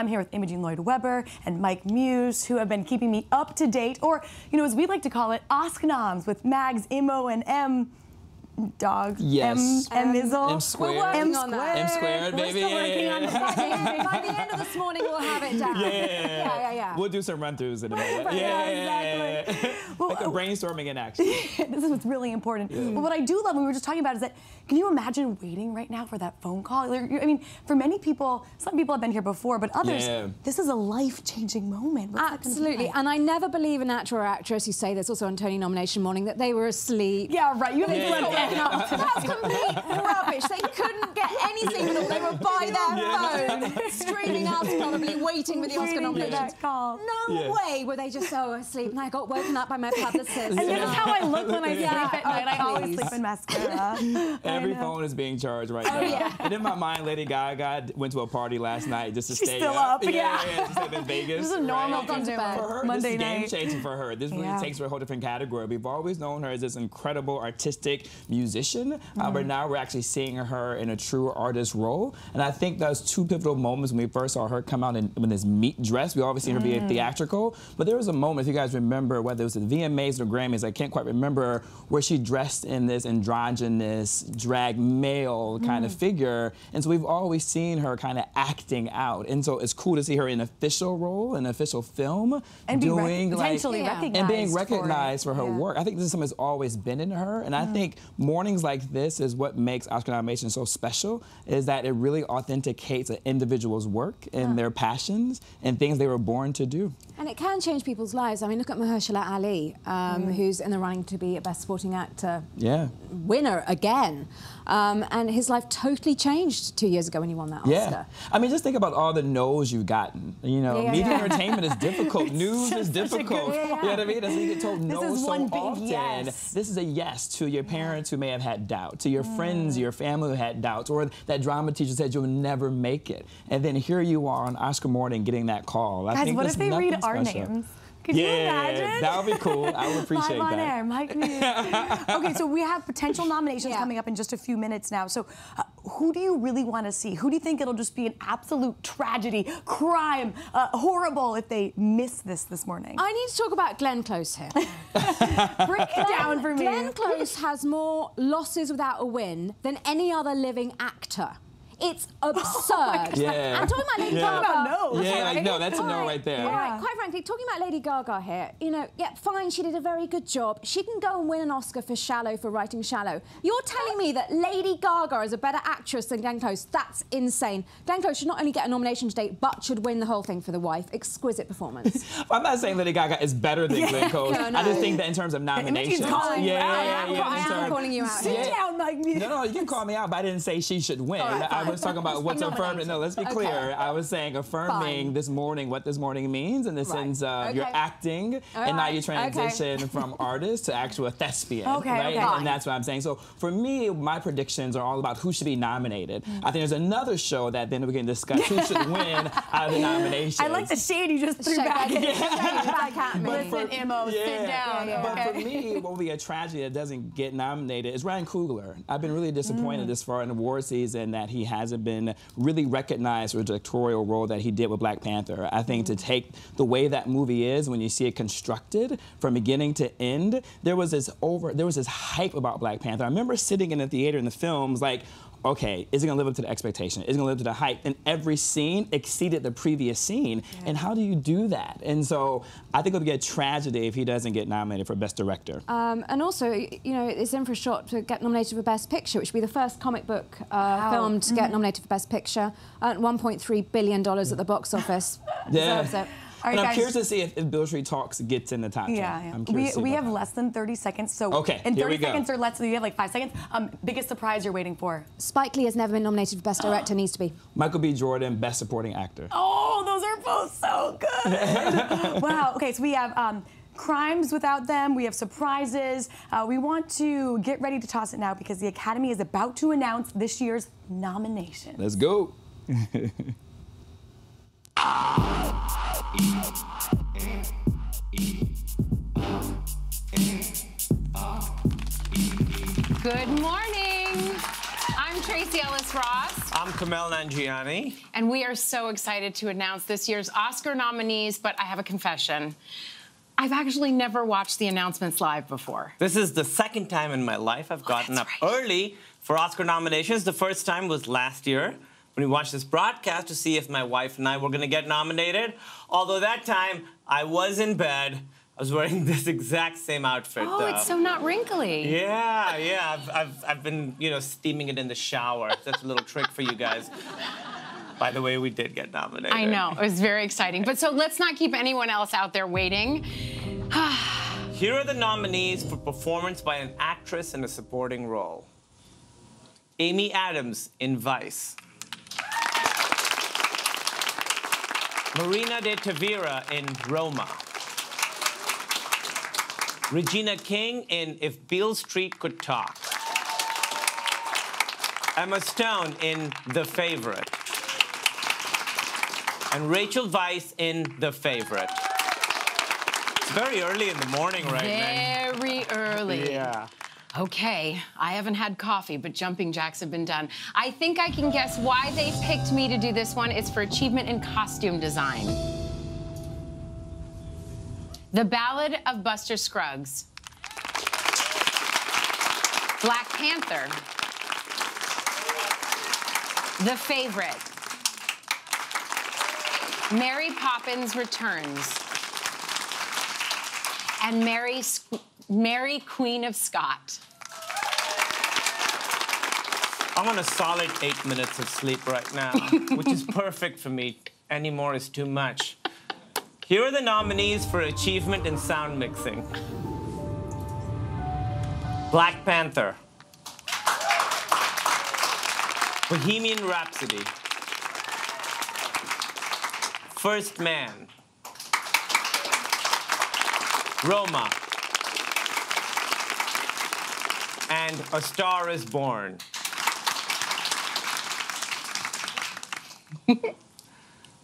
I'm here with Imogen Lloyd Webber and Mike Muse, who have been keeping me up to date, or, you know, as we like to call it, Osknoms with Mags, Imo, and M dog. Yes. M, M Izzle. M squared. We're working M on squared. that. M squared, We're baby. still Yeah, working yeah, on yeah. it. By the, end, by the end of this morning, we'll have it down. Yeah, yeah, yeah. yeah. We'll do some run throughs in a minute. Right, yeah, yeah, exactly. Well, like a brainstorming in action. this is what's really important. But what I do love, and we were just talking about, is that can you imagine waiting right now for that phone call? I mean, for many people, some people have been here before, but others, Yeah. this is a life-changing moment. What's that gonna be Absolutely. like? And I never believe an actor or actress who say this also on Tony nomination morning that they were asleep. Yeah, right. You have Yeah, to yeah, yeah. That's complete rubbish. They couldn't get any signal. They were by their phone, streaming us probably, waiting for the Oscar nominations. that. No Yeah. way were they just so asleep. And I got woken up by my publicist. And this is how I look when I sleep Yeah. at night. I Oh, always sleep in mascara. Every phone is being charged right oh, now. Oh, yeah. And in my mind, Lady Gaga went to a party last night just to She's stay still up. up, yeah. yeah. She stayed in Vegas. This is a normal right? thing to do. For For her, Monday this is game changing for her. This really Yeah. takes her a whole different category. We've always known her as this incredible artistic musician, uh, Mm-hmm. but now we're actually seeing her in a true artist role. And I think those two pivotal moments when we first saw her come out in, in this meat dress. We always seen her be Mm. theatrical, but there was a moment, if you guys remember, whether it was the VMAs or Grammys, I can't quite remember, where she dressed in this androgynous, drag male kind Mm. of figure. And so we've always seen her kind of acting out. And so it's cool to see her in an official role, in an official film, And be rec- doing like potentially Yeah. recognized and being recognized for, her Yeah. work. I think this is something that's always been in her, and I think mornings like this is what makes Oscar nomination so special. Is that it really authenticates an individual's work and their passions and things they were born to do. And it can change people's lives. I mean, look at Mahershala Ali, um, who's in the running to be a Best Supporting Actor Yeah. winner again. Um, and his life totally changed two years ago when he won that Oscar. Yeah. I mean, just think about all the no's you've gotten. You know, Yeah, yeah, media yeah. entertainment is difficult. News is such a good difficult. point. You know what I mean? That's why you get told This no is so one big often. yes. This is a yes to your parents who may have had doubts, to your mm. friends, your family who had doubts, or that drama teacher said you'll never make it. And then here you are on Oscar morning getting that call. I Guys, think what if they read our special. names? Could you Yeah, imagine? that would be cool. I would appreciate Live on that. air, Mike okay, so we have potential nominations Yeah. coming up in just a few minutes now. So, uh, who do you really want to see? Who do you think it'll just be an absolute tragedy, crime, uh, horrible if they miss this this morning? I need to talk about Glenn Close here. Break it down for me. Glenn Close has more losses without a win than any other living actor. It's oh absurd. Yeah. I'm talking about Lady Yeah. Gaga. Talk about no's. Yeah, Okay, like, no, that's a no right there. All right, Yeah. quite frankly, talking about Lady Gaga here, you know, yeah, fine, she did a very good job. She can go and win an Oscar for Shallow for writing Shallow. You're telling me that Lady Gaga is a better actress than Glenn Close? That's insane. Glenn Close should not only get a nomination today, but should win the whole thing for The Wife. Exquisite performance. I'm not saying Lady Gaga is better than Glenn Close. No, I just think that in terms of nominations. calling you yeah, out. yeah, I yeah, am, yeah, I am calling you out. Sit here. down, Mike Muse. No, no, you can call me out, but I didn't say she should win. All right, I fine. Was talking about what's Nominated. affirming. No, let's be Okay. clear. I was saying affirming Fine. this morning what this morning means in the Right. sense of you're acting All and now right. you Okay. transition from artist to actual thespian. Okay, right? okay. And, and that's what I'm saying. So for me, my predictions are all about who should be nominated. Mm. I think there's another show that then we can discuss who should win out of the nominations. I like the shade you just threw Shake back. back- shake back at me. Listen, Imo, sit Yeah. down. Yeah, yeah, But okay? for me, what would be a tragedy that doesn't get nominated is Ryan Coogler. I've been really disappointed this far in the award season that he hasn't been really recognized for the directorial role that he did with Black Panther. I think to mm. take the way that movie is when you see it constructed from beginning to end, there was this over, there was this hype about Black Panther. I remember sitting in the theater in the films like. Okay, is it gonna live up to the expectation? Is it gonna live up to the hype? And every scene exceeded the previous scene. And how do you do that? And so I think it'll be a tragedy if he doesn't get nominated for Best Director. Um, and also, you know, it's in for a shot to get nominated for Best Picture, which would be the first comic book uh, film to get nominated for Best Picture. Earned $1.3 billion at the box office. Yeah. Deserves. All right, and I'm guys. curious to see if, if Beale Street Talks gets in the top 10. Yeah, yeah. I'm We, curious to see we have that. less than 30 seconds, so Okay, in here 30 we go. seconds or less, so you have like five seconds. Um, biggest surprise you're waiting for? Spike Lee has never been nominated for Best Director, needs to be. Michael B. Jordan, Best Supporting Actor. Oh, those are both so good. wow. Okay, so we have um, crimes without them. We have surprises. Uh, we want to get ready to toss it now because the Academy is about to announce this year's nomination. Let's go. Good morning. I'm Tracee Ellis Ross. I'm I'm Nanjiani. And we are so excited to announce this year's Oscar nominees, but I have a confession. I've actually never watched the announcements live before. This is the second time in my life I've oh, gotten Oh, up right. early for Oscar nominations. The first time was last year when we watched this broadcast to see if my wife and I were going to get nominated. Although that time I was in bed. I was wearing this exact same outfit. Oh, though. it's so not wrinkly. Yeah, yeah. I've, I've, I've been, you know, steaming it in the shower. That's a little trick for you guys. By the way, we did get nominated. I know, it was very exciting. But so let's not keep anyone else out there waiting. Here are the nominees for performance by an actress in a supporting role Amy Adams in Vice, Marina de Tavira in Roma, Regina King in If Beale Street Could Talk, Emma Stone in The Favorite, and Rachel Weisz in The Favorite. It's very early in the morning right now. Very early. Yeah. Okay, I haven't had coffee, but jumping jacks have been done. I think I can guess why they picked me to do this one. It's for achievement in costume design. The Ballad of Buster Scruggs. Black Panther. The Favorite. Mary Poppins Returns. And Mary, Mary Queen of Scott. I'm on a solid eight minutes of sleep right now, which is perfect for me. Any more is too much. Here are the nominees for achievement in sound mixing Black Panther, Bohemian Rhapsody, First Man, Roma, and A Star is Born.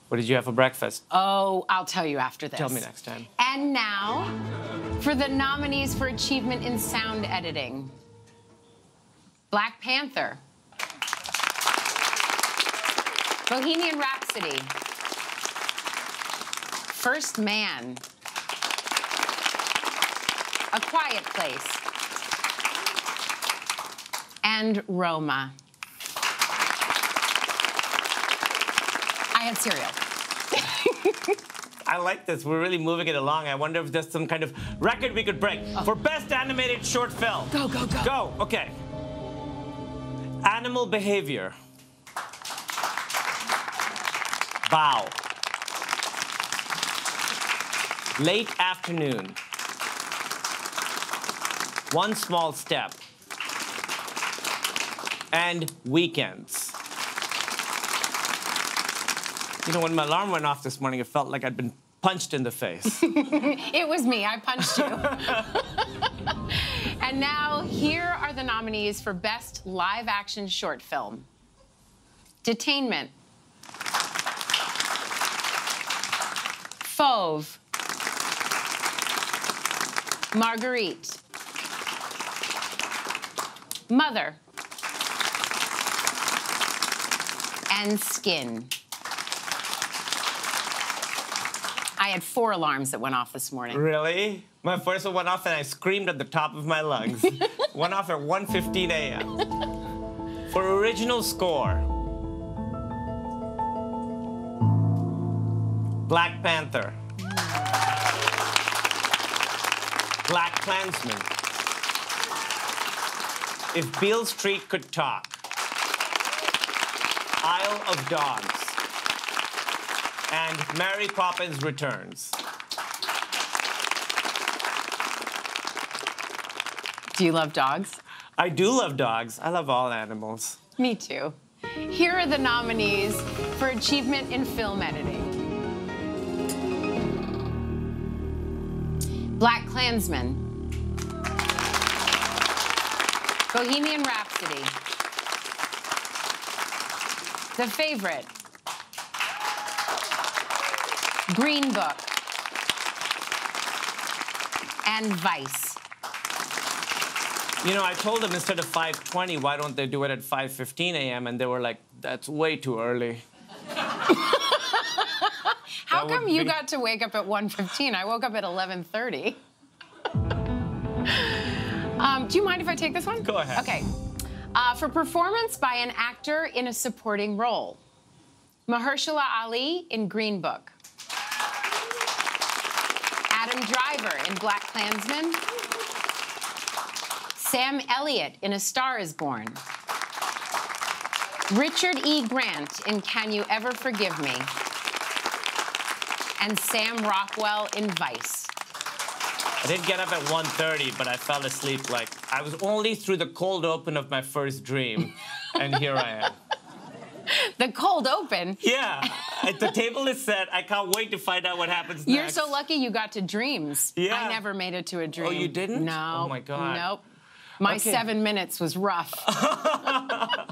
What did you have for breakfast? Oh, I'll tell you after this. Tell me next time. And now, for the nominees for achievement in sound editing Black Panther, Bohemian Rhapsody, First Man, A Quiet Place, and Roma. I had cereal. I like this. We're really moving it along. I wonder if there's some kind of record we could break oh. for best animated short film. Go, go, go. Go. Okay. Animal behavior. Bao. Late afternoon. One small step. And weekends. You know, when my alarm went off this morning, it felt like I'd been punched in the face. It was me. I punched you. and now, here are the nominees for Best Live Action Short Film Detainment, Fauve, Marguerite, Mother, and Skin. I had four alarms that went off this morning. Really? My first one went off and I screamed at the top of my lungs. went off at 1.15 a.m. For original score, Black Panther, hmm. Black Klansman, If Beale Street Could Talk, Isle of Dogs, and Mary Poppins Returns. Do you love dogs? I do love dogs. I love all animals. Me too. Here are the nominees for achievement in film editing. Black Klansman, Bohemian Rhapsody, The Favorite, Green Book, and Vice. You know, I told them instead of 5:20, why don't they do it at 5:15 a.m. And they were like, "That's way too early." How That come you be- got to wake up at 1:15? I woke up at 11:30. Do you mind if I take this one? Go ahead. Okay. Uh, for performance by an actor in a supporting role, Mahershala Ali in Green Book, Adam Driver in Black Klansman, Sam Elliott in A Star Is Born, Richard E. Grant in Can You Ever Forgive Me, and Sam Rockwell in Vice. I didn't get up at 1:30, but I fell asleep like I was only through the cold open of my first dream, and here I am. The cold open. Yeah, the table is set. I can't wait to find out what happens You're so lucky you got to dreams. Yeah. I never made it to a dream. Oh, you didn't? No. Oh, my God. Nope. My Okay. seven minutes was rough.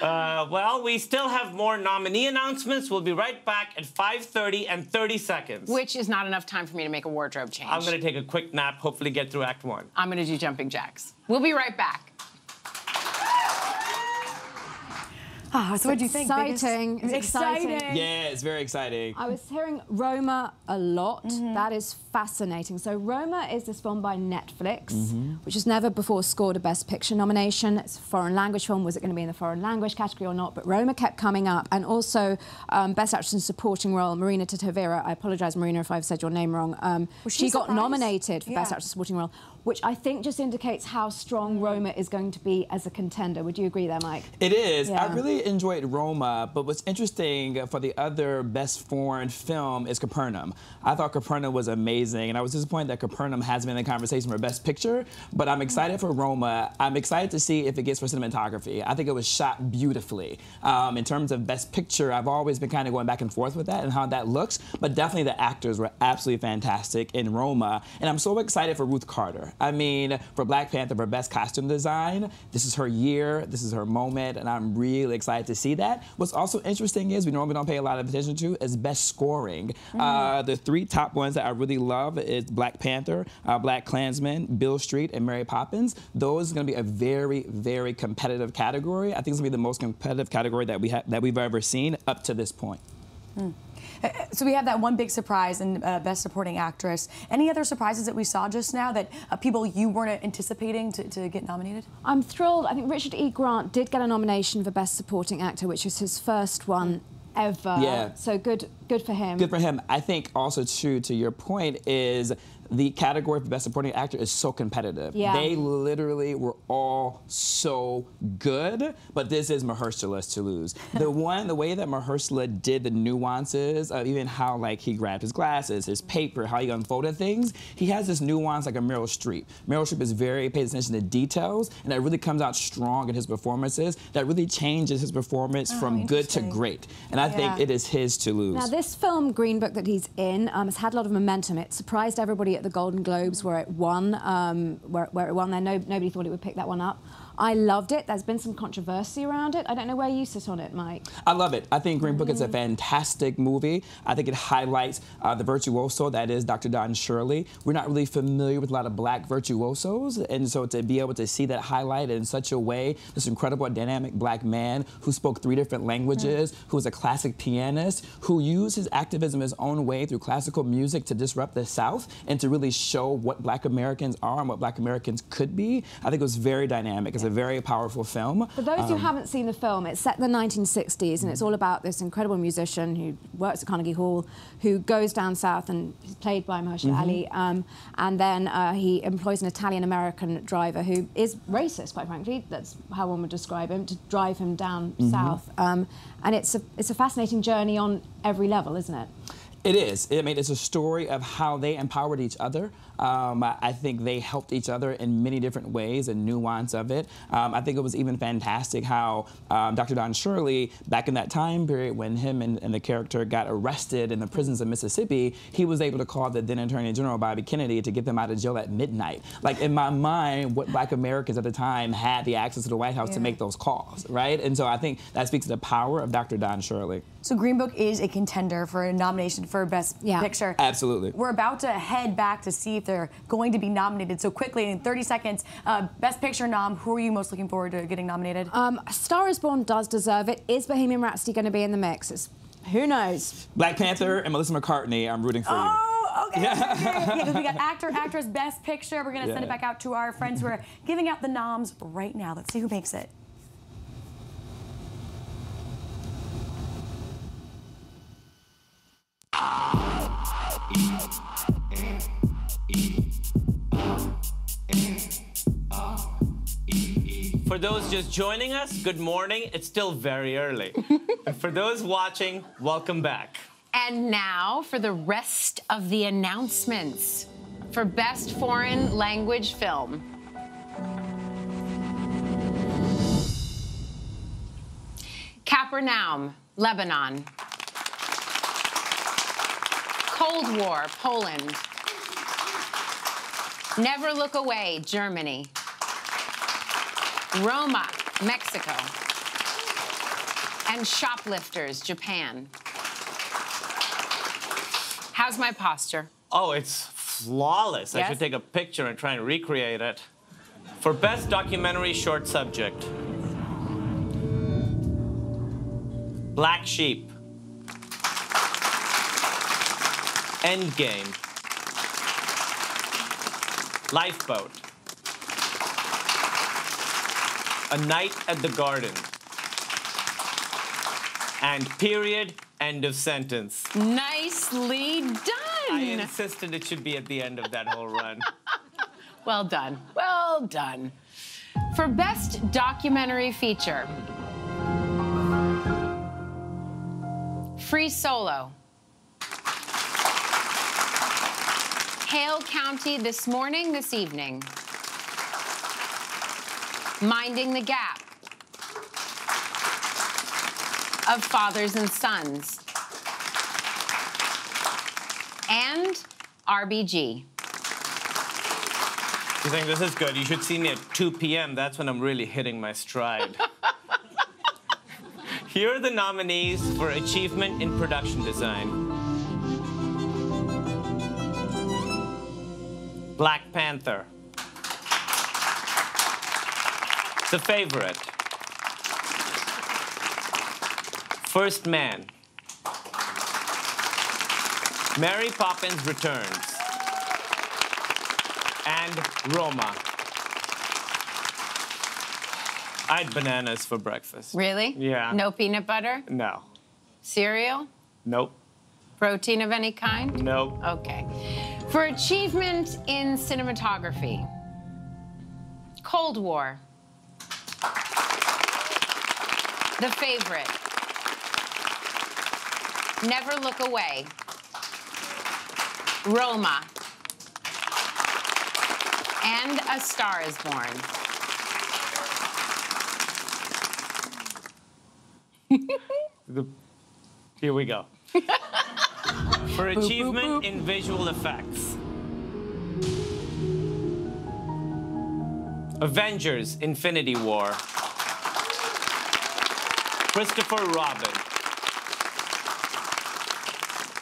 Uh, well, we still have more nominee announcements. We'll be right back at 5:30 and 30 seconds. which is not enough time for me to make a wardrobe change. I'm gonna take a quick nap. Hopefully, get through Act One. I'm gonna do jumping jacks. We'll be right back. Ah, so what do you think? Biggest- Exciting. It's exciting. exciting. Yeah, it's very exciting. I was hearing Roma a lot. Mm-hmm. That is fascinating. So Roma is this film by Netflix, Mm-hmm. which has never before scored a Best Picture nomination. It's a foreign language film. Was it going to be in the foreign language category or not? But Roma kept coming up, and also um, Best Actress in Supporting Role, Marina Tavira. I apologise, Marina, if I've said your name wrong. Um, Was she she got surprised? nominated for Best Yeah. Actress in Supporting Role, which I think just indicates how strong Roma is going to be as a contender. Would you agree there, Mike? It is. I really enjoyed Roma, but what's interesting for the other best foreign film is Capernaum. I thought Capernaum was amazing, and I was disappointed that Capernaum has been in the conversation for Best Picture, but I'm excited for Roma. I'm excited to see if it gets for cinematography. I think it was shot beautifully. Um, in terms of Best Picture, I've always been kind of going back and forth with that and how that looks, but definitely the actors were absolutely fantastic in Roma, and I'm so excited for Ruth Carter. I mean, for Black Panther for Best Costume Design, this is her year, this is her moment, and I'm really excited to see that. What's also interesting is we normally don't pay a lot of attention to is Best Scoring. Uh, the three top ones that I really love is Black Panther, uh, Black Klansman, Beale Street, and Mary Poppins. Those are going to be a very, very competitive category. I think it's going to be the most competitive category that we ha- that we've ever seen up to this point. So we have that one big surprise in uh, Best Supporting Actress. Any other surprises that we saw just now that uh, people you weren't anticipating to, to get nominated? I'm thrilled. I think Richard E. Grant did get a nomination for Best Supporting Actor, which was his first one ever. Yeah. So good, good for him. Good for him. I think also true to your point is the category for best supporting actor is so competitive. Yeah. They literally were all so good, but this is Mahershala's to lose. the one, the way that Mahershala did the nuances of even how like he grabbed his glasses, his paper, how he unfolded things, he has this nuance like a Meryl Streep. Meryl Streep is very pays attention to details, and that really comes out strong in his performances. That really changes his performance oh, from good to great. And I think it is his to lose. Now, this film, Green Book, that he's in, um, has had a lot of momentum. It surprised everybody at the Golden Globes where it won, um, where, where it won there. No, nobody thought it would pick that one up. I loved it. There's been some controversy around it. I don't know where you sit on it, Mike. I love it. I think Green Book is a fantastic movie. I think it highlights uh, the virtuoso that is Dr. Don Shirley. We're not really familiar with a lot of black virtuosos, and so to be able to see that highlighted in such a way, this incredible dynamic black man who spoke three different languages, who was a classic pianist, who used his activism his own way through classical music to disrupt the South and to really show what black Americans are and what black Americans could be. I think it was very dynamic. A very powerful film. For those Um, who haven't seen the film, it's set in the 1960s and it's all about this incredible musician who works at Carnegie Hall, who goes down south and is played by Mahershala Mm-hmm. Ali. Um, and then uh, he employs an Italian American driver who is racist, quite frankly. That's how one would describe him, to drive him down Mm-hmm. south. Um, and it's a, it's a fascinating journey on every level, isn't it? It is. I mean, it's a story of how they empowered each other. Um, I think they helped each other in many different ways, and nuance of it. Um, I think it was even fantastic how um, Dr. Don Shirley, back in that time period when him and, and the character got arrested in the prisons of Mississippi, he was able to call the then Attorney General Bobby Kennedy to get them out of jail at midnight. Like in my mind, what Black Americans at the time had the access to the White House to make those calls, right? And so I think that speaks to the power of Dr. Don Shirley. So Green Book is a contender for a nomination for Best Yeah. Picture. Absolutely. We're about to head back to see if they're going to be nominated. So quickly, in 30 seconds, uh, Best Picture nom, who are you most looking forward to getting nominated? Um, Star is Born does deserve it. Is Bohemian Rhapsody going to be in the mix? It's, who knows? Black Panther and Melissa McCartney, I'm rooting for you. Oh, okay. okay, okay. Yeah, 'cause we got actor, actress, best picture. We're gonna send it back out to our friends who are giving out the noms right now. Let's see who makes it. For those just joining us, good morning. It's still very early. and for those watching, welcome back. And now for the rest of the announcements for Best Foreign Language Film. Capernaum, Lebanon. Cold War, Poland. Never Look Away, Germany. Roma, Mexico. And Shoplifters, Japan. How's my posture? Oh, it's flawless. I Yes? should take a picture and try and recreate it. For best documentary short subject Black Sheep. Endgame. Lifeboat. A Night at the Garden. And period, end of sentence. Nicely done. I insisted it should be at the end of that whole run. Well done. Well done. For best documentary feature, Free Solo. Hale County this morning, this evening. Minding the Gap. Of Fathers and Sons. And RBG. You think this is good? You should see me at 2 p.m. That's when I'm really hitting my stride. Here are the nominees for Achievement in Production Design Black Panther. The Favorite. First Man. Mary Poppins Returns and Roma. I had bananas for breakfast. Really? Yeah. No peanut butter? No. Cereal? Nope. Protein of any kind? Nope. Okay. For achievement in cinematography, Cold War. The Favorite. Never Look Away. Roma. And A Star is Born. The- here we go. for achievement in visual effects. Avengers Infinity War. Christopher Robin.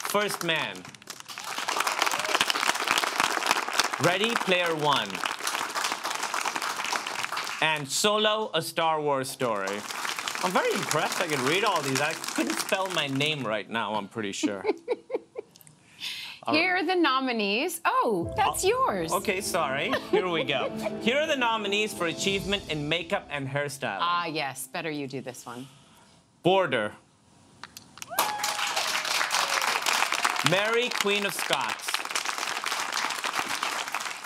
First Man. Ready Player One. And Solo, a Star Wars story. I'm very impressed I could read all these. I couldn't spell my name right now, I'm pretty sure. Here are the nominees. Oh, that's yours. Okay, sorry. Here we go. Here are the nominees for achievement in makeup and hairstyling. Ah, yes. Better you do this one. Border. Mary, Queen of Scots.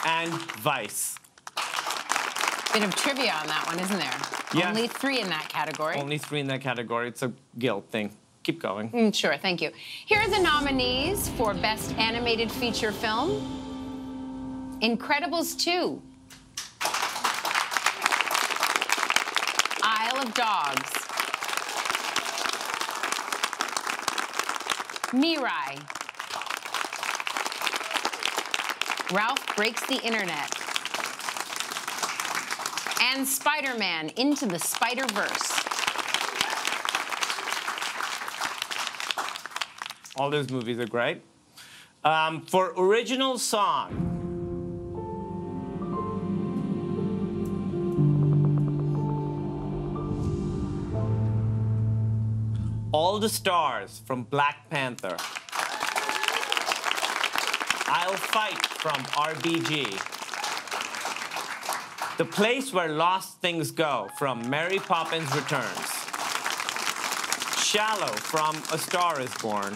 And Vice. Bit of trivia on that one, isn't there? Yeah. Only three in that category. Only three in that category. It's a guilt thing. Keep going. Mm, sure, thank you. Here are the nominees for Best Animated Feature Film Incredibles 2, Isle of Dogs, Mirai, Ralph Breaks the Internet, and Spider Man Into the Spider Verse. All those movies are great. Um, for original song, All the Stars from Black Panther. I'll Fight from RBG. The Place Where Lost Things Go from Mary Poppins Returns. Shallow from A Star is Born.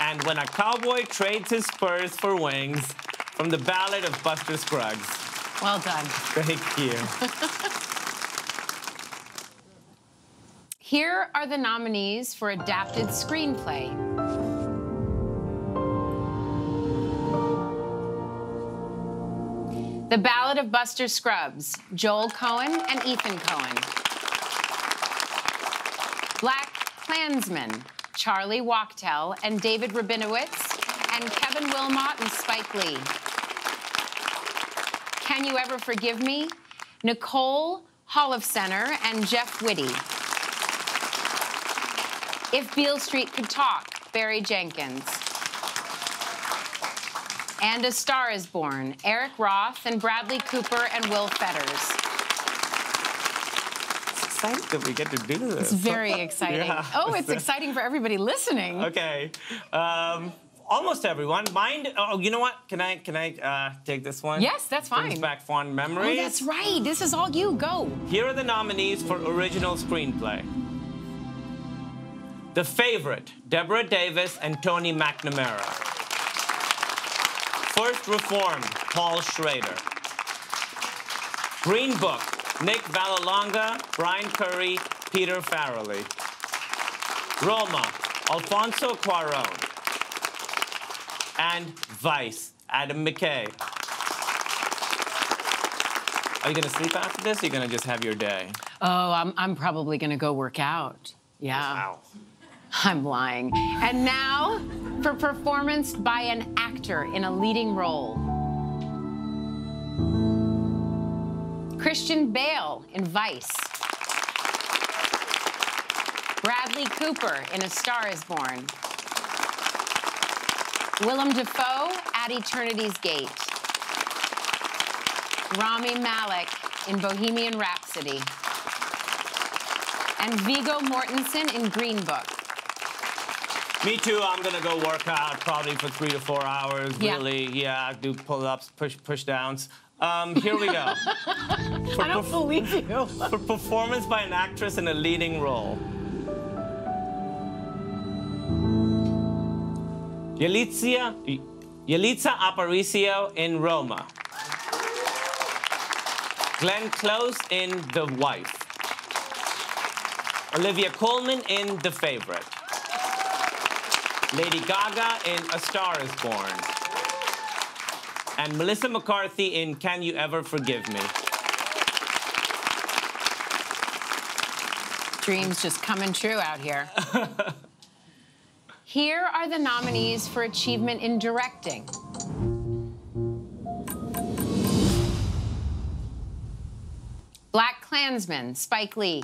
And When a Cowboy Trades His Spurs for Wings from the Ballad of Buster Scruggs. Well done. Thank you. Here are the nominees for adapted screenplay. The Ballad of Buster Scruggs, Joel Coen and Ethan Coen. Black Klansman, Charlie Wachtel and David Rabinowitz, and Kevin Willmott and Spike Lee. Can You Ever Forgive Me? Nicole Holofcener and Jeff Whitty. If Beale Street Could Talk, Barry Jenkins. And A Star is Born, Eric Roth and Bradley Cooper and Will Fetters. Excited that we get to do this. It's very exciting. Yeah. Oh, it's exciting for everybody listening. Okay. Um, almost everyone. Mind. Oh, you know what? Can I can I uh, take this one? Yes, that's Brings fine. back fond memories. Oh, that's right. This is all you. Go. Here are the nominees for original screenplay. The Favorite, Deborah Davis and Tony McNamara. First Reformed, Paul Schrader. Green Book, Nick Vallelonga, Brian Currie, Peter Farrelly. Roma, Alfonso Cuaron. And Vice, Adam McKay. Are you gonna sleep after this? Or are you gonna just have your day? Oh, I'm, I'm probably going to go work out. Yeah. Wow. I'm lying. And now for performance by an actor in a leading role. Christian Bale in Vice. Bradley Cooper in A Star is Born. Willem Dafoe at Eternity's Gate. Rami Malek in Bohemian Rhapsody. And Viggo Mortensen in Green Book. Me too. I'm gonna go work out probably for three to four hours. Yeah. Really, yeah. I do pull-ups, push push downs. Um, here we go. for, I don't believe you. for performance by an actress in a leading role. Yalitza, Yalitza Aparicio in Roma. Glenn Close in The Wife. Olivia Colman in The Favorite. Lady Gaga in A Star is Born. And Melissa McCarthy in Can You Ever Forgive Me? Dreams just coming true out here. Here are the nominees for achievement in directing. Black Klansman, Spike Lee.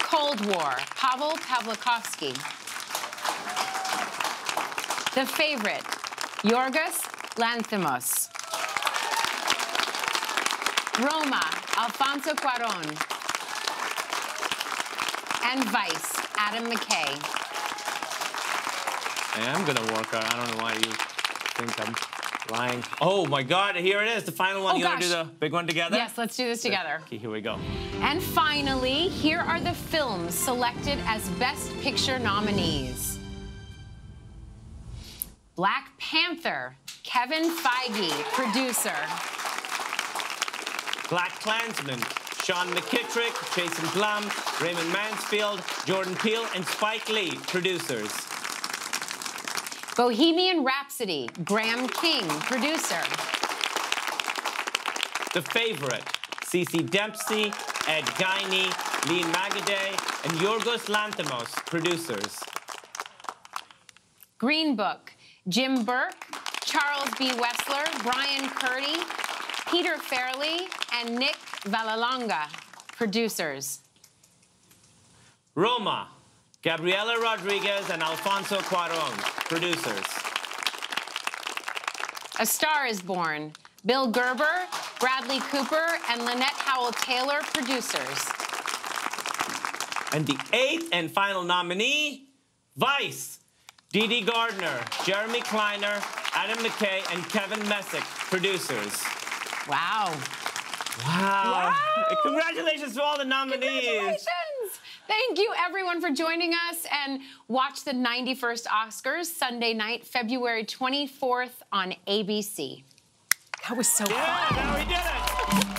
Cold War, Pavel Pawlikowski. The Favorite, Yorgos Lanthimos. Roma, Alfonso Cuaron. And Vice, Adam McKay. I am gonna work out. I don't know why you think I'm lying. Oh my God! Here it is, the final one. Oh, you wanna do the big one together? Yes, let's do this together. Okay, here we go. And finally, here are the films selected as Best Picture nominees. Black Panther, Kevin Feige, producer. Black Klansman, Sean McKittrick, Jason Blum, Raymond Mansfield, Jordan Peele, and Spike Lee, producers. Bohemian Rhapsody, Graham King, producer. The Favorite, Ceci Dempsey, Ed Guiney, Lee Magiday, and Yorgos Lanthimos, producers. Green Book, Jim Burke, Charles B. Wessler, Brian Currie, Peter Farrelly, and Nick Vallelonga, producers. Roma, Gabriela Rodriguez and Alfonso Cuaron, producers. A Star is Born. Bill Gerber, Bradley Cooper, and Lynette Howell Taylor, producers. And the eighth and final nominee, Vice. Dede Gardner, Jeremy Kleiner, Adam McKay, and Kevin Messick, producers. Wow. Wow. Congratulations to all the nominees. Congratulations. Thank you, everyone, for joining us. And watch the 91st Oscars Sunday night, February 24th on ABC. That was so Yeah, fun. now we did it.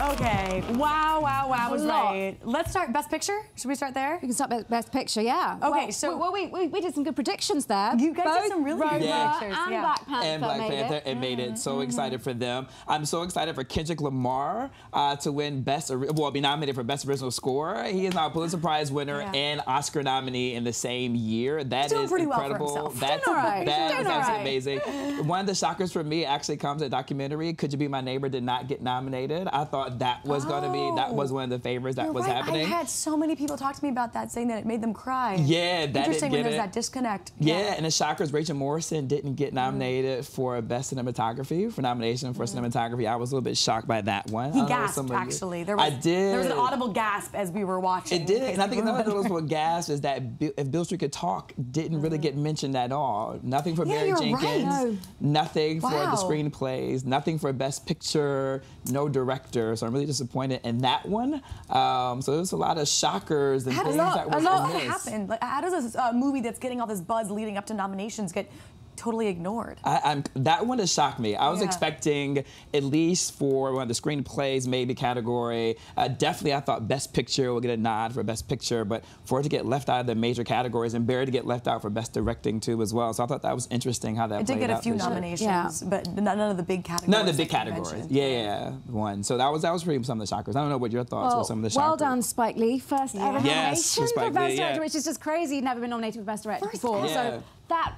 Okay. Wow, wow, wow was A right. Let's start Best Picture. Should we start there? We can start Best Picture, yeah. Okay, Well, so- well, we, we, we did some good predictions there. You guys did some really good Roma Yeah. predictions, and yeah. Black Panther and Black made Panther. it. It, made it so Mm-hmm. excited for them. I'm so excited for Kendrick Lamar uh, to win Best, Ori- well, be nominated for Best Original Score. He is now a Pulitzer Prize winner Yeah. and Oscar nominee in the same year. That is doing pretty well for incredible. himself. He's That's doing all right. that He's is doing absolutely right. amazing. One of the shockers for me actually comes to the documentary. Could You Be My Neighbor did not get nominated. I thought that was going to be that was one of the favorites that You're was right. happening. I had so many people talk to me about that, saying that it made them cry. Yeah, that Interesting when there's it. that disconnect. Yeah, and the shockers, Rachel Morrison didn't get Mm. nominated for Best Cinematography, for nomination for cinematography. I was a little bit shocked by that one. Mm. He don't know if gasped, some of you- actually. There was, I did. There was an audible gasp as we were watching. It did, and I think another notable gasp is that if Beale Street could talk, didn't really get mentioned at all. Nothing for Mm. Yeah, Barry you're right. Jenkins, No. nothing for the screenplays, nothing for Best Picture, no director. So I'm really disappointed in that one. Um, so there's a lot of shockers and How things that, that a were lot missed. happen? Like, how does this uh, movie that's getting all this buzz leading up to nominations get totally ignored? I, I'm, that one has shocked me. I was Yeah. expecting at least for one of the screenplays, maybe category. Uh, definitely, I thought Best Picture would get a nod for Best Picture, but for it to get left out of the major categories and Barry to get left out for Best Directing too as well. So I thought that was interesting how that It did played get a out few this year. nominations, but none of the big categories. None of the big like categories. Yeah, yeah, yeah, one. So that was that was pretty some of the shockers. I don't know what your thoughts were Well, some of the shockers. well done, Spike Lee. First ever Yes, nomination for Best Lee, Director, yeah. which is just crazy. He'd never been nominated for Best Director First before. Yeah. So that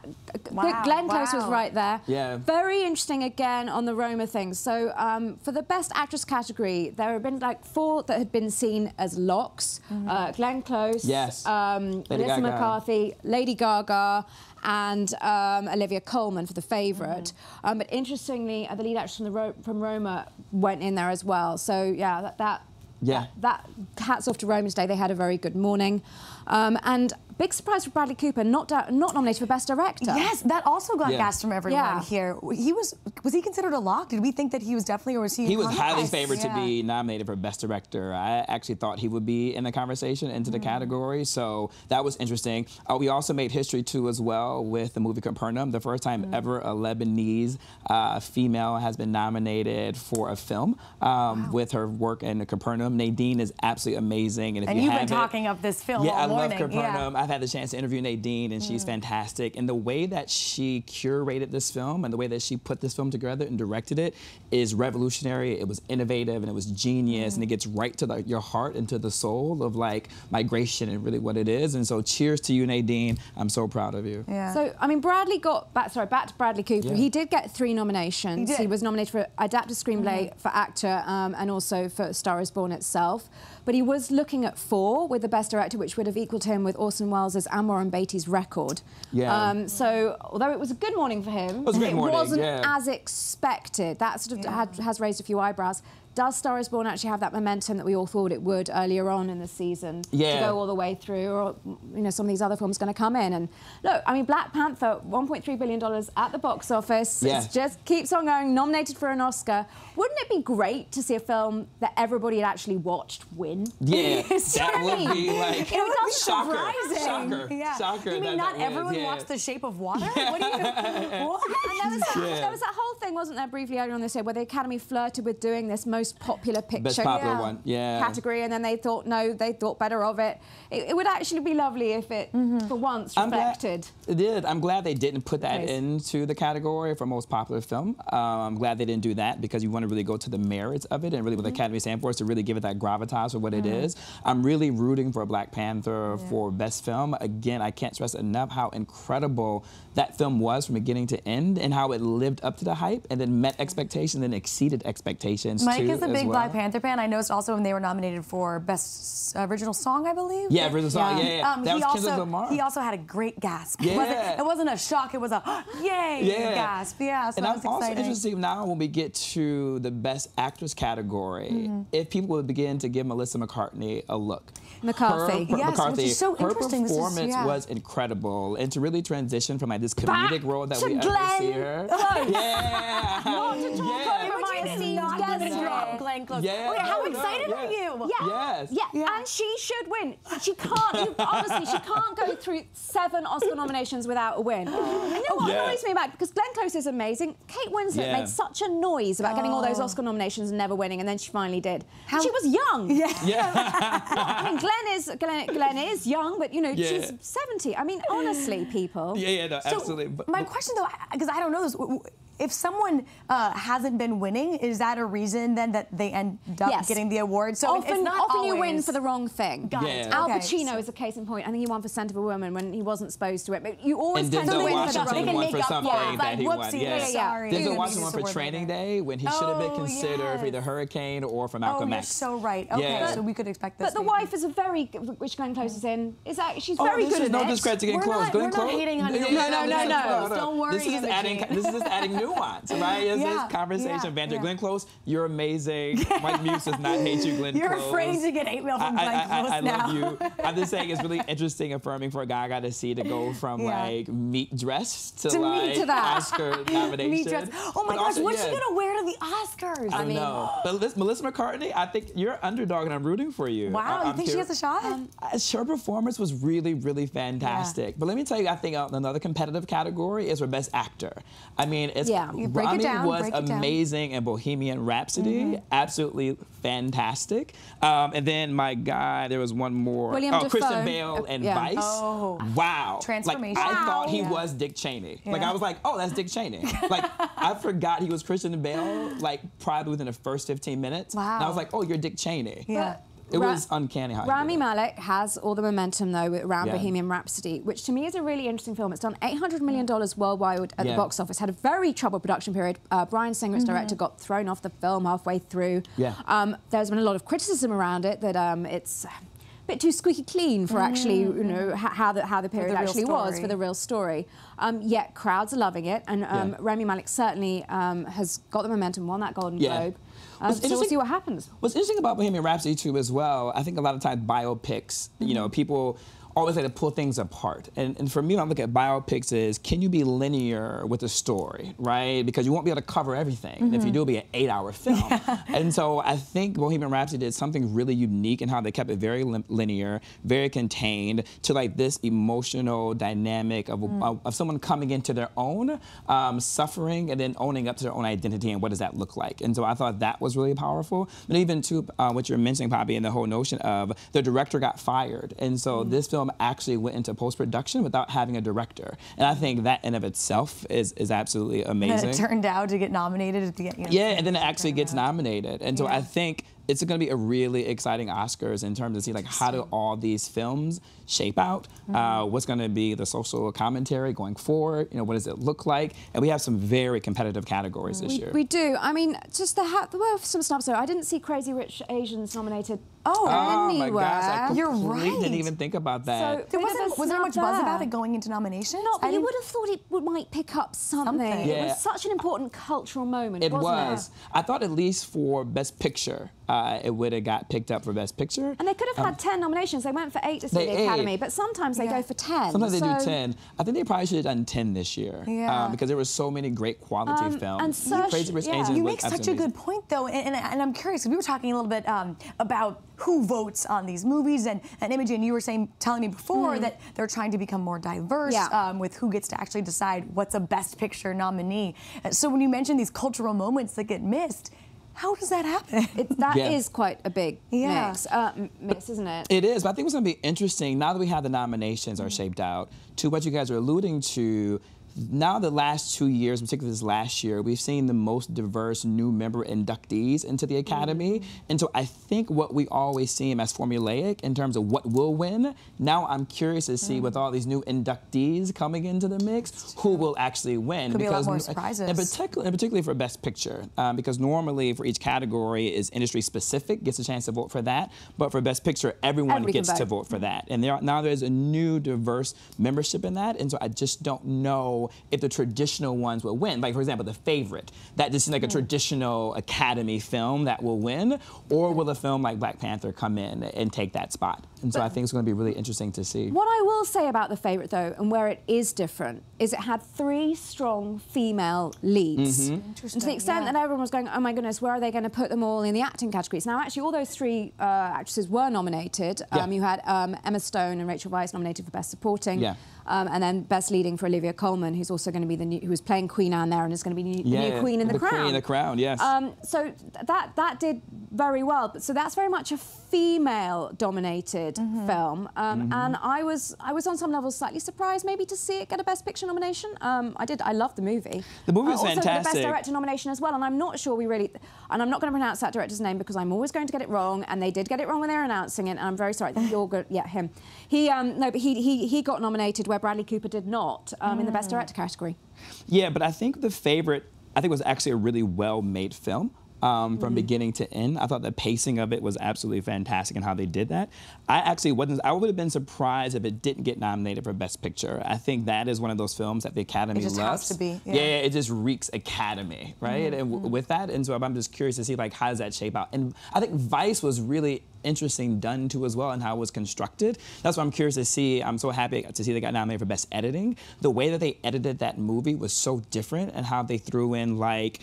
Wow, Glenn Close was right there. Yeah. Very interesting again on the Roma thing. So um, for the Best Actress category, there have been like four that had been seen as locks. Mm-hmm. Uh, Glenn Close, Yes. um, Lady Melissa Gaga. McCarthy, Lady Gaga. And um, Olivia Colman for the favorite, Mm-hmm. um, but interestingly, uh, the lead actress from, the Ro- from Roma went in there as well. So yeah, that, that Yeah. that hats off to Romans Day. They had a very good morning. Um, and big surprise for Bradley Cooper, not not nominated for Best Director. Yes, that also got Yeah. gas from everyone Yeah. here. He was was he considered a lock? Did we think that he was definitely, or was he? He was highly favored to be nominated for Best Director. I actually thought he would be in the conversation into Mm. the category, so that was interesting. Uh, we also made history too as well with the movie Capernaum. The first time Mm. ever a Lebanese uh, female has been nominated for a film um, with her work in Capernaum. Nadine is absolutely amazing, and if And you you've been haven't- talking of this film yeah, all I morning. love Capernaum. Yeah. Mm. I've had the chance to interview Nadine, and she's fantastic. And the way that she curated this film and the way that she put this film together and directed it is revolutionary. It was innovative and it was genius, Mm. and it gets right to the, your heart and to the soul of like migration and really what it is. And so, cheers to you, Nadine. I'm so proud of you. Yeah. So I mean, Bradley got back. Sorry, back to Bradley Cooper. Yeah. He did get three nominations. He did. Mm-hmm. was nominated for adapted screenplay, for actor, um, and also for Star Is Born itself. But he was looking at four with the Best Director, which would have equaled him with Orson Welles' and Warren Beatty's record. Yeah. Um, so although it was a good morning for him, was a great morning, wasn't yeah. as expected. That sort of had, has raised a few eyebrows. Does Star Is Born actually have that momentum that we all thought it would earlier on in the season Yeah. to go all the way through, or you know, some of these other films going to come in? And look, I mean, Black Panther, 1.3 billion dollars at the box office. Yeah. It just keeps on going. Nominated for an Oscar. Wouldn't it be great to see a film that everybody had actually watched win? Yeah, It's that what I would be like It would be shocker, surprising. shocker, Yeah. shocker. You mean that not that everyone yeah. watched The Shape of Water? What do you? what? And there was, that, Yeah. there was that whole thing, wasn't there, briefly earlier on this year, where the Academy flirted with doing this most popular picture Best popular one, yeah. category, and then they thought, no, they thought better of it. It, it would actually be lovely if it, mm-hmm. for once, I'm glad- reflected. It did. I'm glad they didn't put that Nice. into the category for most popular film. Um, I'm glad they didn't do that because you want to really go to the merits of it and really what the mm-hmm. Academy stands for is to really give it that gravitas for what it mm-hmm. is. I'm really rooting for Black Panther for Best Film. Again, I can't stress enough how incredible that film was from beginning to end and how it lived up to the hype and then met expectations and exceeded expectations Mike, too. is a big well. Black Panther fan. I noticed also when they were nominated for Best Original Song, I believe. Yeah, original song. Yeah, yeah. Um, that he was Kendrick also Lamar. he also had a great gasp. Yeah. It wasn't, it wasn't a shock. It was a yay yeah. gasp. Yeah, so and that I'm was also interested now when we get to the Best Actress category, Mm-hmm. if people would begin to give Melissa McCartney a look. McCarthy. Her, Yes, which is so her interesting. This is- performance yeah. was incredible, and to really transition from like this Back comedic role that we ever see her. Close. Yeah. Not to talk yeah. over my Imagine esteemed not guest giving a drop here. Glenn Close. Yeah, Wait, how oh, no, no, excited yeah. are you? Yeah. Yes. Yeah. Yeah. and she should win. She can't. You, honestly, she can't go through seven Oscar nominations without a win. You know what Yeah. annoys me about because Glenn Close is amazing. Kate Winslet Yeah. made such a noise about getting all those Oh. Oscar nominations and never winning, and then she finally did. How- she was young. Yeah. Yeah. I mean, Glenn is Glenn, Glenn is young, but you know Yeah. she's 70. I mean, honestly, people. yeah, yeah, no, So absolutely. But, my but- question though, because I don't know this, w- w- if someone uh, hasn't been winning, is that a reason then that they end up Yes. getting the award? So it- often, it's not often you win for the wrong thing. Got it. Al Okay, Pacino so- is a case in point. I think he won for Scent of a Woman when he wasn't supposed to win. But you always and tend to Denzel win for the Washington wrong can won make up something for that Like, he won. whoopsie, Yeah. yeah, yeah. sorry. Denzel Maybe Washington won for Training. Day when he should have been Oh, considered for either. Hurricane or for Oh, Malcolm you're X. so right. Okay, Yeah. so we could expect this. But the wife is a very, good- which Glenn Close is in, is that she's Oh, very this good is at no it. discredit to Glenn We're Close. not- we're not Close. hating on your- Yeah, No, no, no, no. Don't worry, This is adding. This is just adding nuance, right? It's Yeah, just conversation, yeah, banter. yeah. Glenn Close, you're amazing. Mike Muse does not hate you, Glenn Close. You're afraid to get hate mail from I, Glenn I, I, Close I now. love you. I'm just saying it's really interesting, affirming for a guy I got to see to go from Yeah. like meat dress to, To like to that. Oscar nomination. Me dress. Oh my But gosh, also, what's yeah, she gonna wear to the Oscars? I don't mean- know. But Liz- Melissa McCarthy, I think you're underdog and I'm rooting for you. Wow, I, you I'm think she has a shot? Uh, Her performance was really, really fantastic. But let me tell you, I think uh, another competitive category is for Best Actor. I mean, it's Yeah. You break it Rami down, was break it down. amazing in Bohemian Rhapsody, absolutely fantastic. Um, and then my God, there was one more. Willem oh, Dafoe. Christian Bale Uh, and yeah. Vice. Oh. wow, Transformation. Like, I thought he Wow. was Dick Cheney. Like I was like, oh, that's Dick Cheney. like I forgot he was Christian Bale. Like probably within the first 15 minutes. And I was like, oh, you're Dick Cheney. Yeah. It Ra- was uncanny how Rami did. Malek has all the momentum though around Yeah. Bohemian Rhapsody, which to me is a really interesting film. It's done 800 million dollars worldwide at Yeah. the box office. Had a very troubled production period. Uh, Bryan Singer, its director, got thrown off the film halfway through. Yeah. Um, there's been a lot of criticism around it that um, it's. A bit too squeaky clean for actually, you know, h- how the how the period the real actually was for the real story. Um, yet crowds are loving it, and um, Yeah. Rami Malek certainly um, has got the momentum, won that Golden Yeah. Globe. Um, What's so we'll interesting- see what happens. What's interesting about Bohemian Rhapsody too, as well, I think a lot of times biopics, you know, people always like to pull things apart. And, and for me, when I look at biopics, is can you be linear with the story, right? Because you won't be able to cover everything. And if you do, it'll be an eight-hour film. And so I think Bohemian Rhapsody did something really unique in how they kept it very linear, very contained to like this emotional dynamic of, of, of someone coming into their own, um, suffering, and then owning up to their own identity and what does that look like. And so I thought that was really powerful. But even to uh, what you're mentioning, Poppy, and the whole notion of the director got fired. And so this film actually went into post-production without having a director. And I think that in of itself is, is absolutely And amazing. it turned out to get nominated at the end. You know, Yeah, and then it actually gets nominated. And so Yeah. I think it's going to be a really exciting Oscars in terms of see like how do all these films shape out? Mm-hmm. Uh, what's going to be the social commentary going forward? You know, what does it look like? And we have some very competitive categories this We, year. we do. I mean, just the ha- there were some snubs though. I didn't see Crazy Rich Asians nominated. Oh, oh my anywhere. gosh, I You're right. didn't even think about that. So- There wasn't, was there much snub buzz about it going into nomination? No, I but you would have thought it would, might pick up something. Something. It Yeah. was such an important cultural moment, It wasn't was. it? I thought at least for Best Picture, uh, it would have got picked up for Best Picture. And they could have had 10 nominations. They went for eight to see the Academy, eight. but sometimes they Yeah. go for 10. Sometimes they do 10. I think they probably should have done 10 this year. Yeah. Um, because there were so many great quality Um, films. and Saoirse- Crazy Rich yeah. Asians You make such a good point, though, and, and, and I'm curious. We were talking a little bit um, about who votes on these movies, and, and Imogen, you were saying, telling me before that they're trying to become more diverse Yeah. um, with who gets to actually decide what's a Best Picture nominee. Uh, So when you mention these cultural moments that get missed, how does that happen? It, that is Yeah. quite a big Yeah. mix, uh, m- miss, isn't it? It is, but I think what's going to be interesting now that we have the nominations Mm. are shaped out to what you guys are alluding to. Now the last two years, particularly this last year, we've seen the most diverse new member inductees into the Academy. Mm. And so I think what we always seem as formulaic in terms of what will win, now I'm curious to see mm. with all these new inductees coming into the mix, who will actually win. Could because, be a lot more surprises. And particularly, particularly for Best Picture, um, because normally for each category is industry specific, gets a chance to vote for that. But for Best Picture, everyone Every gets to vote for that. And there, now there's a new diverse membership in that. And so I just don't know if the traditional ones will win. Like, for example, The Favorite. That just seems like a traditional Academy film that will win. Or will a film like Black Panther come in and take that spot? And so but I think it's going to be really interesting to see. What I will say about The Favorite, though, and where it is different, is it had three strong female leads. Mm -hmm. And to the extent yeah. that everyone was going, oh my goodness, where are they going to put them all in the acting categories? Now, actually, all those three uh, actresses were nominated. Yeah. Um, you had um, Emma Stone and Rachel Weisz nominated for Best Supporting. Yeah. Um, and then best leading for Olivia Colman, who's also going to be the new, who was playing Queen Anne there and is going to be new, yeah, the new Queen in the, the Crown. Queen in the Crown, yes. Um, so that that did very well. But, so that's very much a female-dominated mm -hmm. film, um, mm -hmm. and I was I was on some level slightly surprised maybe to see it get a Best Picture nomination. Um, I did. I loved the movie. The movie was uh, fantastic. Also the Best Director nomination as well, and I'm not sure we really. And I'm not going to pronounce that director's name because I'm always going to get it wrong, and they did get it wrong when they were announcing it, and I'm very sorry. Think you're good. Yeah, him. He um, no, but he he he got nominated where Bradley Cooper did not um, mm. in the Best mm. Director category. Yeah, but I think the favorite, I think was actually a really well-made film um, from mm. beginning to end. I thought the pacing of it was absolutely fantastic and how they did that. I actually wasn't, I would have been surprised if it didn't get nominated for Best Picture. I think that is one of those films that the Academy it just loves. Has to be. Yeah. yeah, it just reeks Academy, right? Mm -hmm. And mm-hmm. with that, and so I'm just curious to see like how does that shape out. And I think Vice was really interesting done to as well and how it was constructed. That's what I'm curious to see. I'm so happy to see they got nominated for Best Editing. The way that they edited that movie was so different and how they threw in like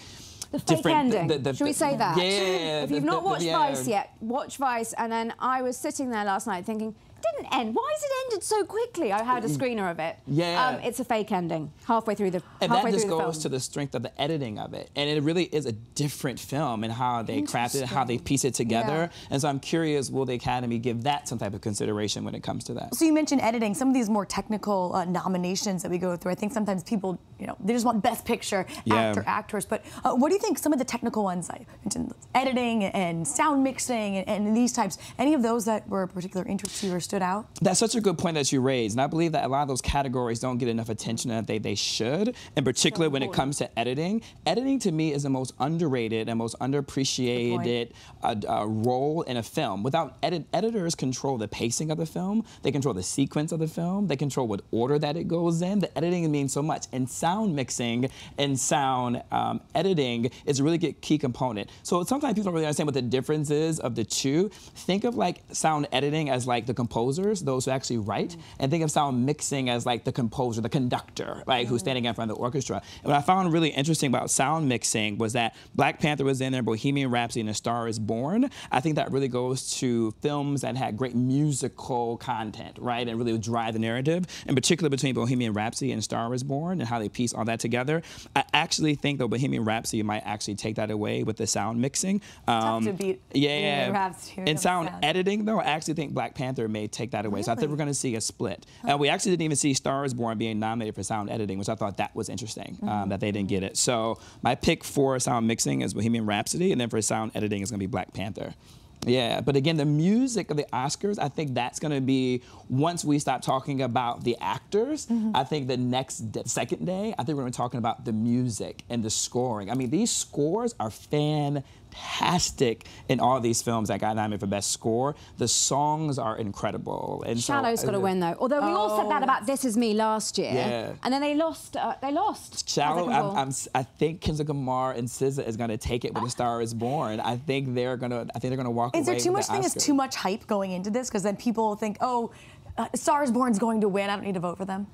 the fake ending. The, the, Should we say that? Yeah. If you've not watched Vice yet, watch Vice. And then I was sitting there last night thinking, didn't end. Why has it ended so quickly? I had a mm. screener of it. Yeah. Um, it's a fake ending. Halfway through the and halfway that just through goes to the strength of the editing of it, and it really is a different film in how they crafted it, how they piece it together. Yeah. And so I'm curious, will the Academy give that some type of consideration when it comes to that? So you mentioned editing. Some of these more technical uh, nominations that we go through, I think sometimes people, you know, they just want Best Picture, yeah. actor, actress. But uh, what do you think? Some of the technical ones, I mentioned editing and sound mixing and, and these types. Any of those that were of particular interest to you or stood out? That's such a good point that you raised, and I believe that a lot of those categories don't get enough attention that they, they should, in particular so when it comes to editing. Editing to me is the most underrated and most underappreciated uh, uh, role in a film. Without edit editors control the pacing of the film, they control the sequence of the film, they control what order that it goes in. The editing means so much, and sound mixing and sound um, editing is a really key component. So sometimes people don't really understand what the difference is of the two. Think of like sound editing as like the composers, those who actually write, mm. and think of sound mixing as like the composer, the conductor, right, mm. who's standing in front of the orchestra. And what I found really interesting about sound mixing was that Black Panther was in there, Bohemian Rhapsody and A Star is Born. I think that really goes to films that had great musical content, right, and really drive the narrative, in particular between Bohemian Rhapsody and Star is Born and how they piece all that together. I actually think that Bohemian Rhapsody might actually take that away with the sound mixing. Um, Tough to beat yeah, Rhapsody. In sound, sound, editing, though, I actually think Black Panther may take that away. Really? So I think we're going to see a split. And uh, we actually didn't even see Star is Born being nominated for sound editing, which I thought that was interesting mm -hmm. um, mm-hmm. that they didn't get it. So my pick for sound mixing is Bohemian Rhapsody, and then for sound editing is going to be Black Panther. Yeah, but again, the music of the Oscars, I think that's going to be once we stop talking about the actors. Mm -hmm. I think the next second day, I think we're going to be talking about the music and the scoring. I mean, these scores are fan fantastic in all these films that got nominated for Best Score. The songs are incredible. And Shallow's so, got to uh, win though. Although we oh. all said that about This Is Me last year. Yeah. And then they lost. Uh, they lost. Shallow. I'm, I'm, i think Kendrick Lamar and SZA is going to take it when The Star Is Born. I think they're going to. I think they're going to walk is away. Is there too much the thing? Is too much hype going into this? Because then people think, oh, uh, Star Is Born's going to win. I don't need to vote for them.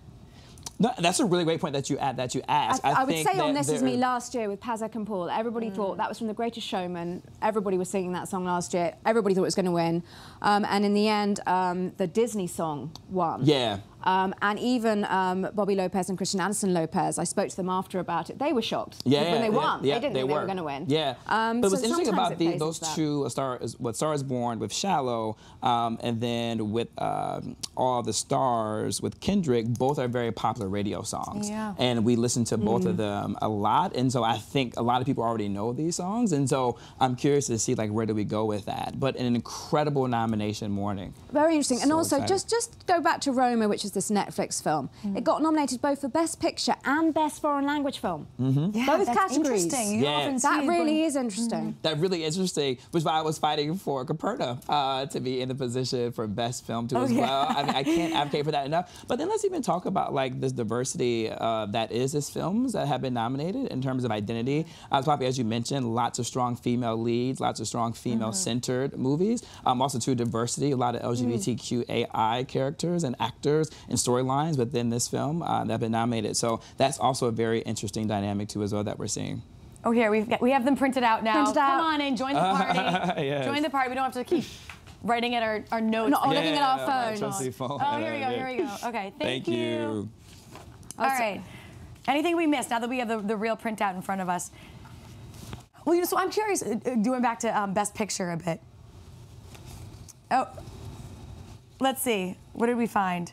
No, that's a really great point that you add that you asked. I, I, I would say on This Is Me last year with Pasek and Paul, everybody mm. thought that was from The Greatest Showman. Everybody was singing that song last year. Everybody thought it was going to win. Um, and in the end, um, the Disney song won. Yeah. Um, and even um, Bobby Lopez and Kristen Anderson Lopez. I spoke to them after about it. They were shocked Yeah, when they yeah, won. yeah, they didn't they think they were. were going to win. Yeah, Um, but so what's interesting about the, those two, a Star is what Star is Born with Shallow, um, and then with um, All the Stars with Kendrick, both are very popular radio songs. Yeah. And we listen to both Mm. of them a lot, and so I think a lot of people already know these songs, and so I'm curious to see like where do we go with that. But an incredible nomination morning. Very interesting. and also, just just go back to Roma, which is this Netflix film. It got nominated both for Best Picture and Best Foreign Language Film. Yeah, Both that's categories. interesting. You Yeah. often see That it really is interesting. That really interesting, which is why I was fighting for Capernaum uh, to be in the position for best film too Oh, as yeah. well. I mean, I can't advocate for that enough. But then let's even talk about like this diversity uh, that is his films that have been nominated in terms of identity. Uh, probably as you mentioned, lots of strong female leads, lots of strong female-centered movies. Um, also, too, diversity, a lot of LGBTQAI characters and actors and storylines within this film uh, that have been nominated. So that's also a very interesting dynamic too as well that we're seeing. Oh, here we've got, we have them printed out now. Printed out. Come on in, join the party. Yes. Join the party. We don't have to keep writing at our, our notes. Not looking at our phones. trusty phone. Oh, here we go. Here we go. Okay, thank, Thank you. All right. Anything we missed now that we have the, the real printout in front of us? Well, you know, so I'm curious, uh, uh, going back to um, Best Picture a bit. Oh, let's see. What did we find?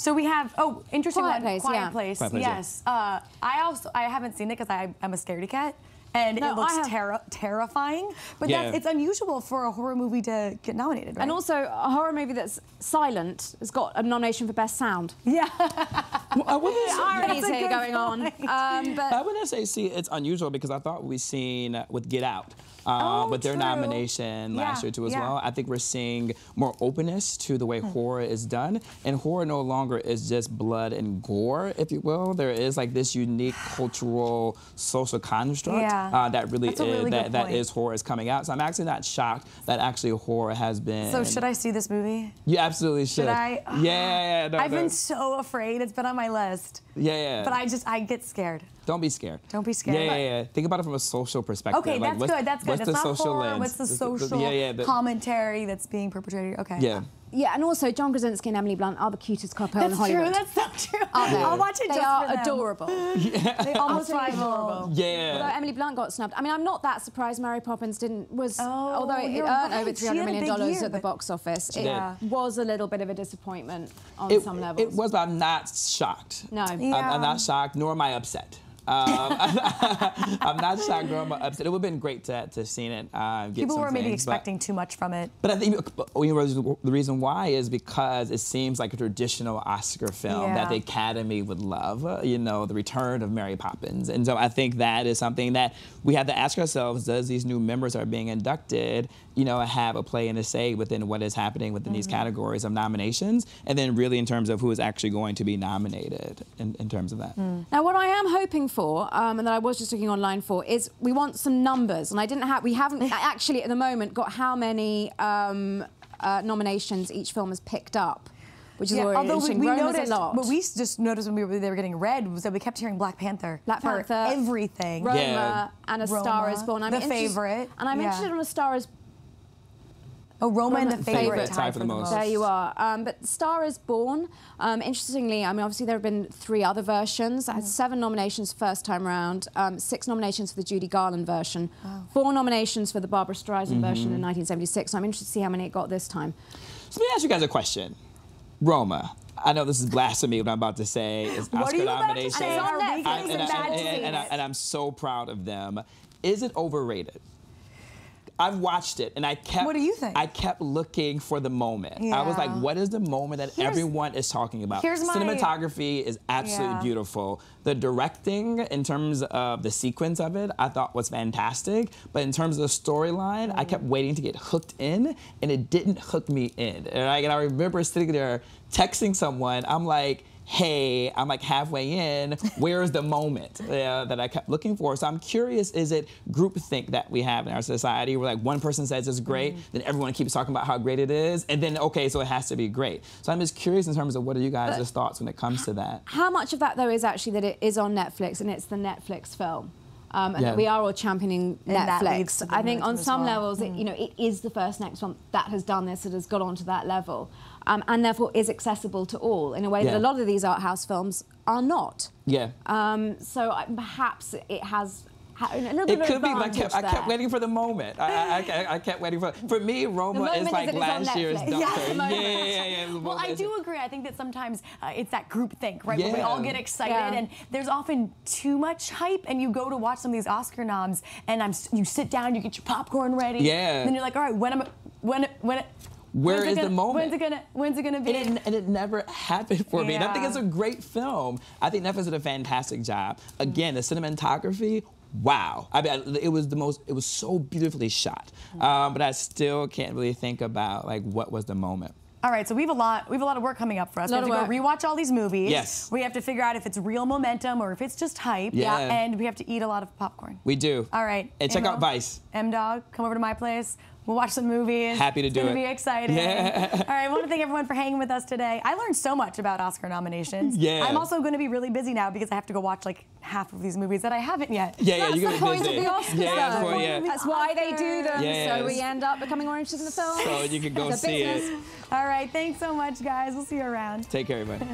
So we have, oh, interesting Quiet one. Place, Quiet yeah. Place. Quiet Place, yeah. yes. Uh, I also, I haven't seen it because I'm a scaredy cat. And No, it looks have- terri terrifying, but Yeah. that's, it's unusual for a horror movie to get nominated, right? And also, a horror movie that's silent has got a nomination for Best Sound. yeah, I wouldn't say- Ironies here good going on. Um, but I wouldn't say see it's unusual because I thought we've seen with Get Out. Uh, Oh, with their true. nomination last Yeah, year too as yeah. well. I think we're seeing more openness to the way Hmm. horror is done, and horror no longer is just blood and gore, if you will. There is like this unique cultural, social construct Yeah. uh, that really That's is really that, that is horror is coming out. So I'm actually not shocked that actually horror has been. so should I see this movie? You absolutely should. Should I? Yeah, yeah, yeah. No, I've no. been so afraid. It's been on my list. Yeah, yeah. But I just, I get scared. Don't be scared. Don't be scared. Yeah, yeah, yeah. Think about it from a social perspective. Okay, Like, that's what's- good. That's good. What's It's the not social horror. lens? What's the The- the- social yeah, yeah, the- commentary that's being perpetrated? Okay. yeah. yeah, and also John Krasinski and Emily Blunt are the cutest couple in Hollywood. That's Hollywood. true. That's so true. Aren't they? I'll watch it They just are for them. adorable. They almost Absolutely rival. adorable. Although Yeah. Emily Blunt got snubbed. I mean, I'm not that surprised Mary Poppins didn't was Oh, although it, it earned right. over She 300 had a million big dollars year, at the box office. It Yeah. was a little bit of a disappointment on It, some levels. it was, but I'm not shocked. No. Uh, I'm, Yeah. I'm not shocked, nor am I upset. Um, I'm not shocked, nor am I upset. It would have been great to to seen it. Uh, get People were maybe things, but- expecting too much from it. But I think you know, the reason why is because it seems like a traditional Oscar film Yeah. that the Academy would love. uh, You know, the return of Mary Poppins, and so I think that is something that we have to ask ourselves: Does these new members are being inducted, you know, have a play and a say within what is happening within these Mm-hmm. categories of nominations, and then really in terms of who is actually going to be nominated in, in terms of that? Hmm. Now, what I am hoping for, um, and that I was just looking online for, is we want some numbers, and I didn't have, we haven't actually at the moment got how many um, uh, nominations each film has picked up, which is already although we, we noticed, a lot. what we just noticed when we were, they were getting read was that we kept hearing Black Panther. Black Panther, everything. Roma Yeah. and A Roma, Star Is Born. I'm the favorite, and I'm yeah. interested in A Star Is Oh, Roma, and the favorite, Favorite. tied for the most. There you are. Um, but Star is Born, um, interestingly, I mean, obviously there have been three other versions. I had seven nominations first time round, um, six nominations for the Judy Garland version, four nominations for the Barbra Streisand version in 1976. So I'm interested to see how many it got this time. So let me ask you guys a question. Roma. I know this is blasphemy what I'm about to say. What are Oscar you about to nomination. say? It's I- I, I, and I'm so proud of them. Is it overrated? I've watched it and I kept. What do you think? I kept looking for the moment. Yeah. I was like, what is the moment that Here's- everyone is talking about? here's my- Cinematography is absolutely Yeah. beautiful. The directing, in terms of the sequence of it, I thought was fantastic. But in terms of the storyline, I kept waiting to get hooked in, and it didn't hook me in. And I, and I remember sitting there texting someone. I'm like hey, I'm like halfway in. Where is the moment uh, that I kept looking for? So I'm curious, is it groupthink that we have in our society where like one person says it's great, then everyone keeps talking about how great it is, and then okay, so it has to be great. So I'm just curious in terms of what are you guys' thoughts when it comes to that? How much of that, though, is actually that it is on Netflix and it's the Netflix film? Um, and Yeah. we are all championing And Netflix. I think on some well. levels, it, you know, it is the first next one that has done this, that has got onto that level, um, and therefore is accessible to all in a way Yeah. that a lot of these art house films are not. Yeah. Um, so I, perhaps it has It bit could be, but I kept, I kept waiting for the moment. I, I, I, I kept waiting for. For me, Roma is is like on last year's. Doctor. Yeah, Yeah, yeah, yeah, yeah. Well, I is- do agree. I think that sometimes uh, it's that group think, right? Where we all get excited, Yeah. and there's often too much hype, and you go to watch some of these Oscar noms, and I'm, you sit down, you get your popcorn ready, Yeah. and then you're like, all right, when am I, when, when, Where when's it is the gonna- moment? When's it gonna, when's it gonna be? And it, and it never happened for me. And I think it's a great film. I think Netflix did a fantastic job. Again, the cinematography, wow. I mean, it was the most, it was so beautifully shot. Um, but I still can't really think about like what was the moment. All right, so we have a lot. We have a lot of work coming up for us. Lot we have to go work. rewatch all these movies. Yes. We have to figure out if it's real momentum or if it's just hype. Yeah. And we have to eat a lot of popcorn. We do. All right. And check out Vice. M Dog, come over to my place. We'll watch some movies. Happy to it's do gonna it. be exciting. Yeah. All right, I want to thank everyone for hanging with us today. I learned so much about Oscar nominations. Yeah. I'm also going to be really busy now because I have to go watch like half of these movies that I haven't yet. Yeah, yeah, That's you're the gonna be point of busy. the Oscars, Yeah, that's though. what- yeah. That's why they do them, Yes. so we end up becoming more interested in the film. So you can go see business. it. All right, thanks so much, guys. We'll see you around. Take care, everybody.